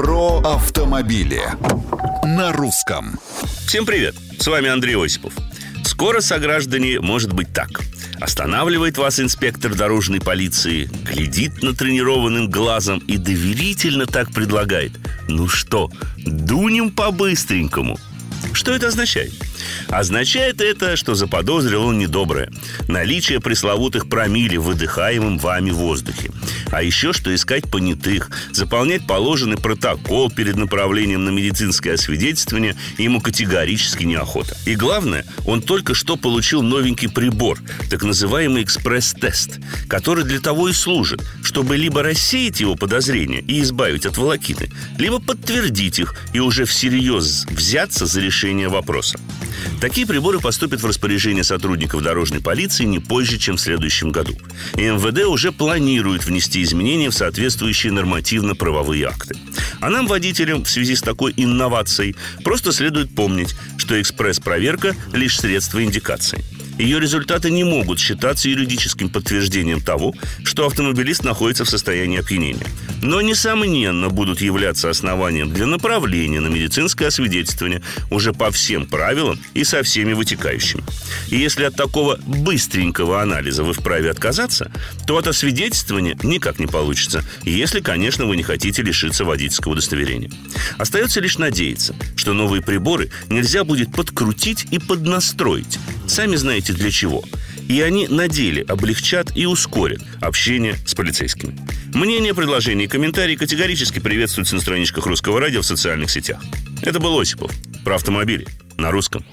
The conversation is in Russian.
Про автомобили на русском. Всем привет! С вами Андрей Осипов. Скоро, сограждане, может быть так. Останавливает вас инспектор дорожной полиции, глядит натренированным глазом и доверительно так предлагает. Ну что, дунем по-быстренькому. Что это означает? Означает это, что заподозрил он недоброе. Наличие пресловутых промили в выдыхаемом вами воздухе. А еще что искать понятых, заполнять положенный протокол перед направлением на медицинское освидетельствование ему категорически неохота. И главное, он только что получил новенький прибор, так называемый экспресс-тест, который для того и служит, чтобы либо рассеять его подозрения и избавить от волокиты, либо подтвердить их и уже всерьез взяться за решение вопроса. Такие приборы поступят в распоряжение сотрудников дорожной полиции не позже, чем в следующем году. И МВД уже планирует внести изменения в соответствующие нормативно-правовые акты. А нам, водителям, в связи с такой инновацией, просто следует помнить, что экспресс-проверка – лишь средство индикации – ее результаты не могут считаться юридическим подтверждением того, что автомобилист находится в состоянии опьянения. Но, несомненно, будут являться основанием для направления на медицинское освидетельствование уже по всем правилам и со всеми вытекающими. И если от такого быстренького анализа вы вправе отказаться, то от освидетельствования никак не получится, если, конечно, вы не хотите лишиться водительского удостоверения. Остается лишь надеяться, что новые приборы нельзя будет подкрутить и поднастроить, Сами знаете для чего. И они на деле облегчат и ускорят общение с полицейскими. Мнения, предложения и комментарии категорически приветствуются на страничках Русского радио в социальных сетях. Это был Осипов про автомобили на русском.